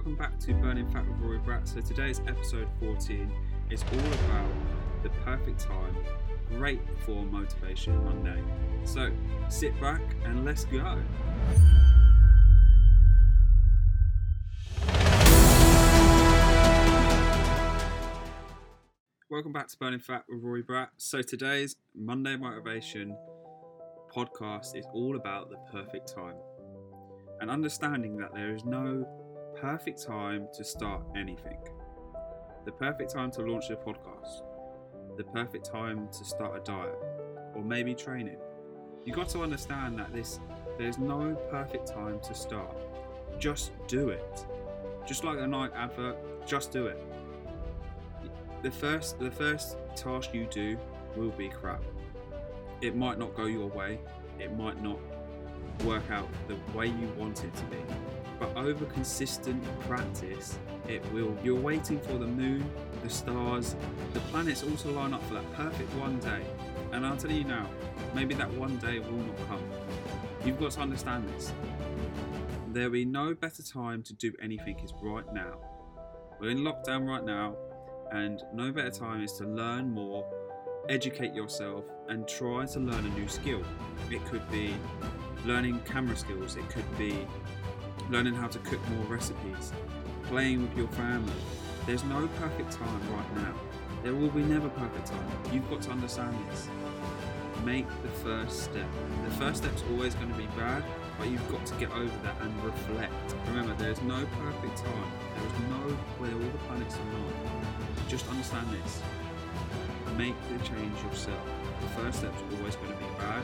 welcome back to Burning Fat with Rory Bratt. So today's episode 14 is all about the perfect time, great for Motivation Monday. So sit back and let's go. Welcome back to Burning Fat with Rory Bratt. So today's Monday Motivation podcast is all about the perfect time and understanding that there is no perfect time to start anything. The perfect time to launch a podcast. The perfect time to start a diet or maybe training. You got to understand that this there's no perfect time to start. Just do it. Just like the Nike advert, just do it. The first the first task you do will be crap. It might not go your way. It might not work out the way you want it to be. But over consistent practice, it will. You're waiting for the moon, the stars, the planets all to line up for that perfect one day. And I'll tell you now, maybe that one day will not come. You've got to understand this. There will be no better time to do anything is right now. We're in lockdown right now, and no better time is to learn more, educate yourself, and try to learn a new skill. It could be learning camera skills, it could be learning how to cook more recipes, playing with your family. There's no perfect time right now. There will be never perfect time. You've got to understand this. Make the first step. The first step's always going to be bad, but you've got to get over that and reflect. Remember, there's no perfect time. There is no where all the planets align. Just understand this. Make the change yourself. The first step's always going to be bad,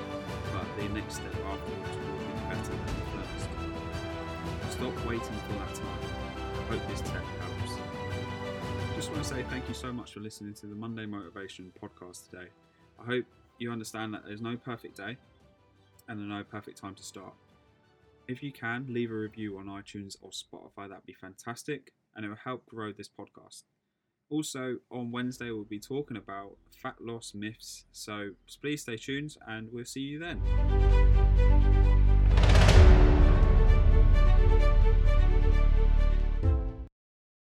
the next step afterwards will be better than the first. Stop waiting for that time. I hope this tech helps. Just want to say thank you so much for listening to the Monday Motivation podcast today. I hope you understand that there's no perfect day and there's no perfect time to start. If you can, leave a review on iTunes or Spotify, that'd be fantastic and it will help grow this podcast. Also, on Wednesday, we'll be talking about fat loss myths, so please stay tuned and we'll see you then.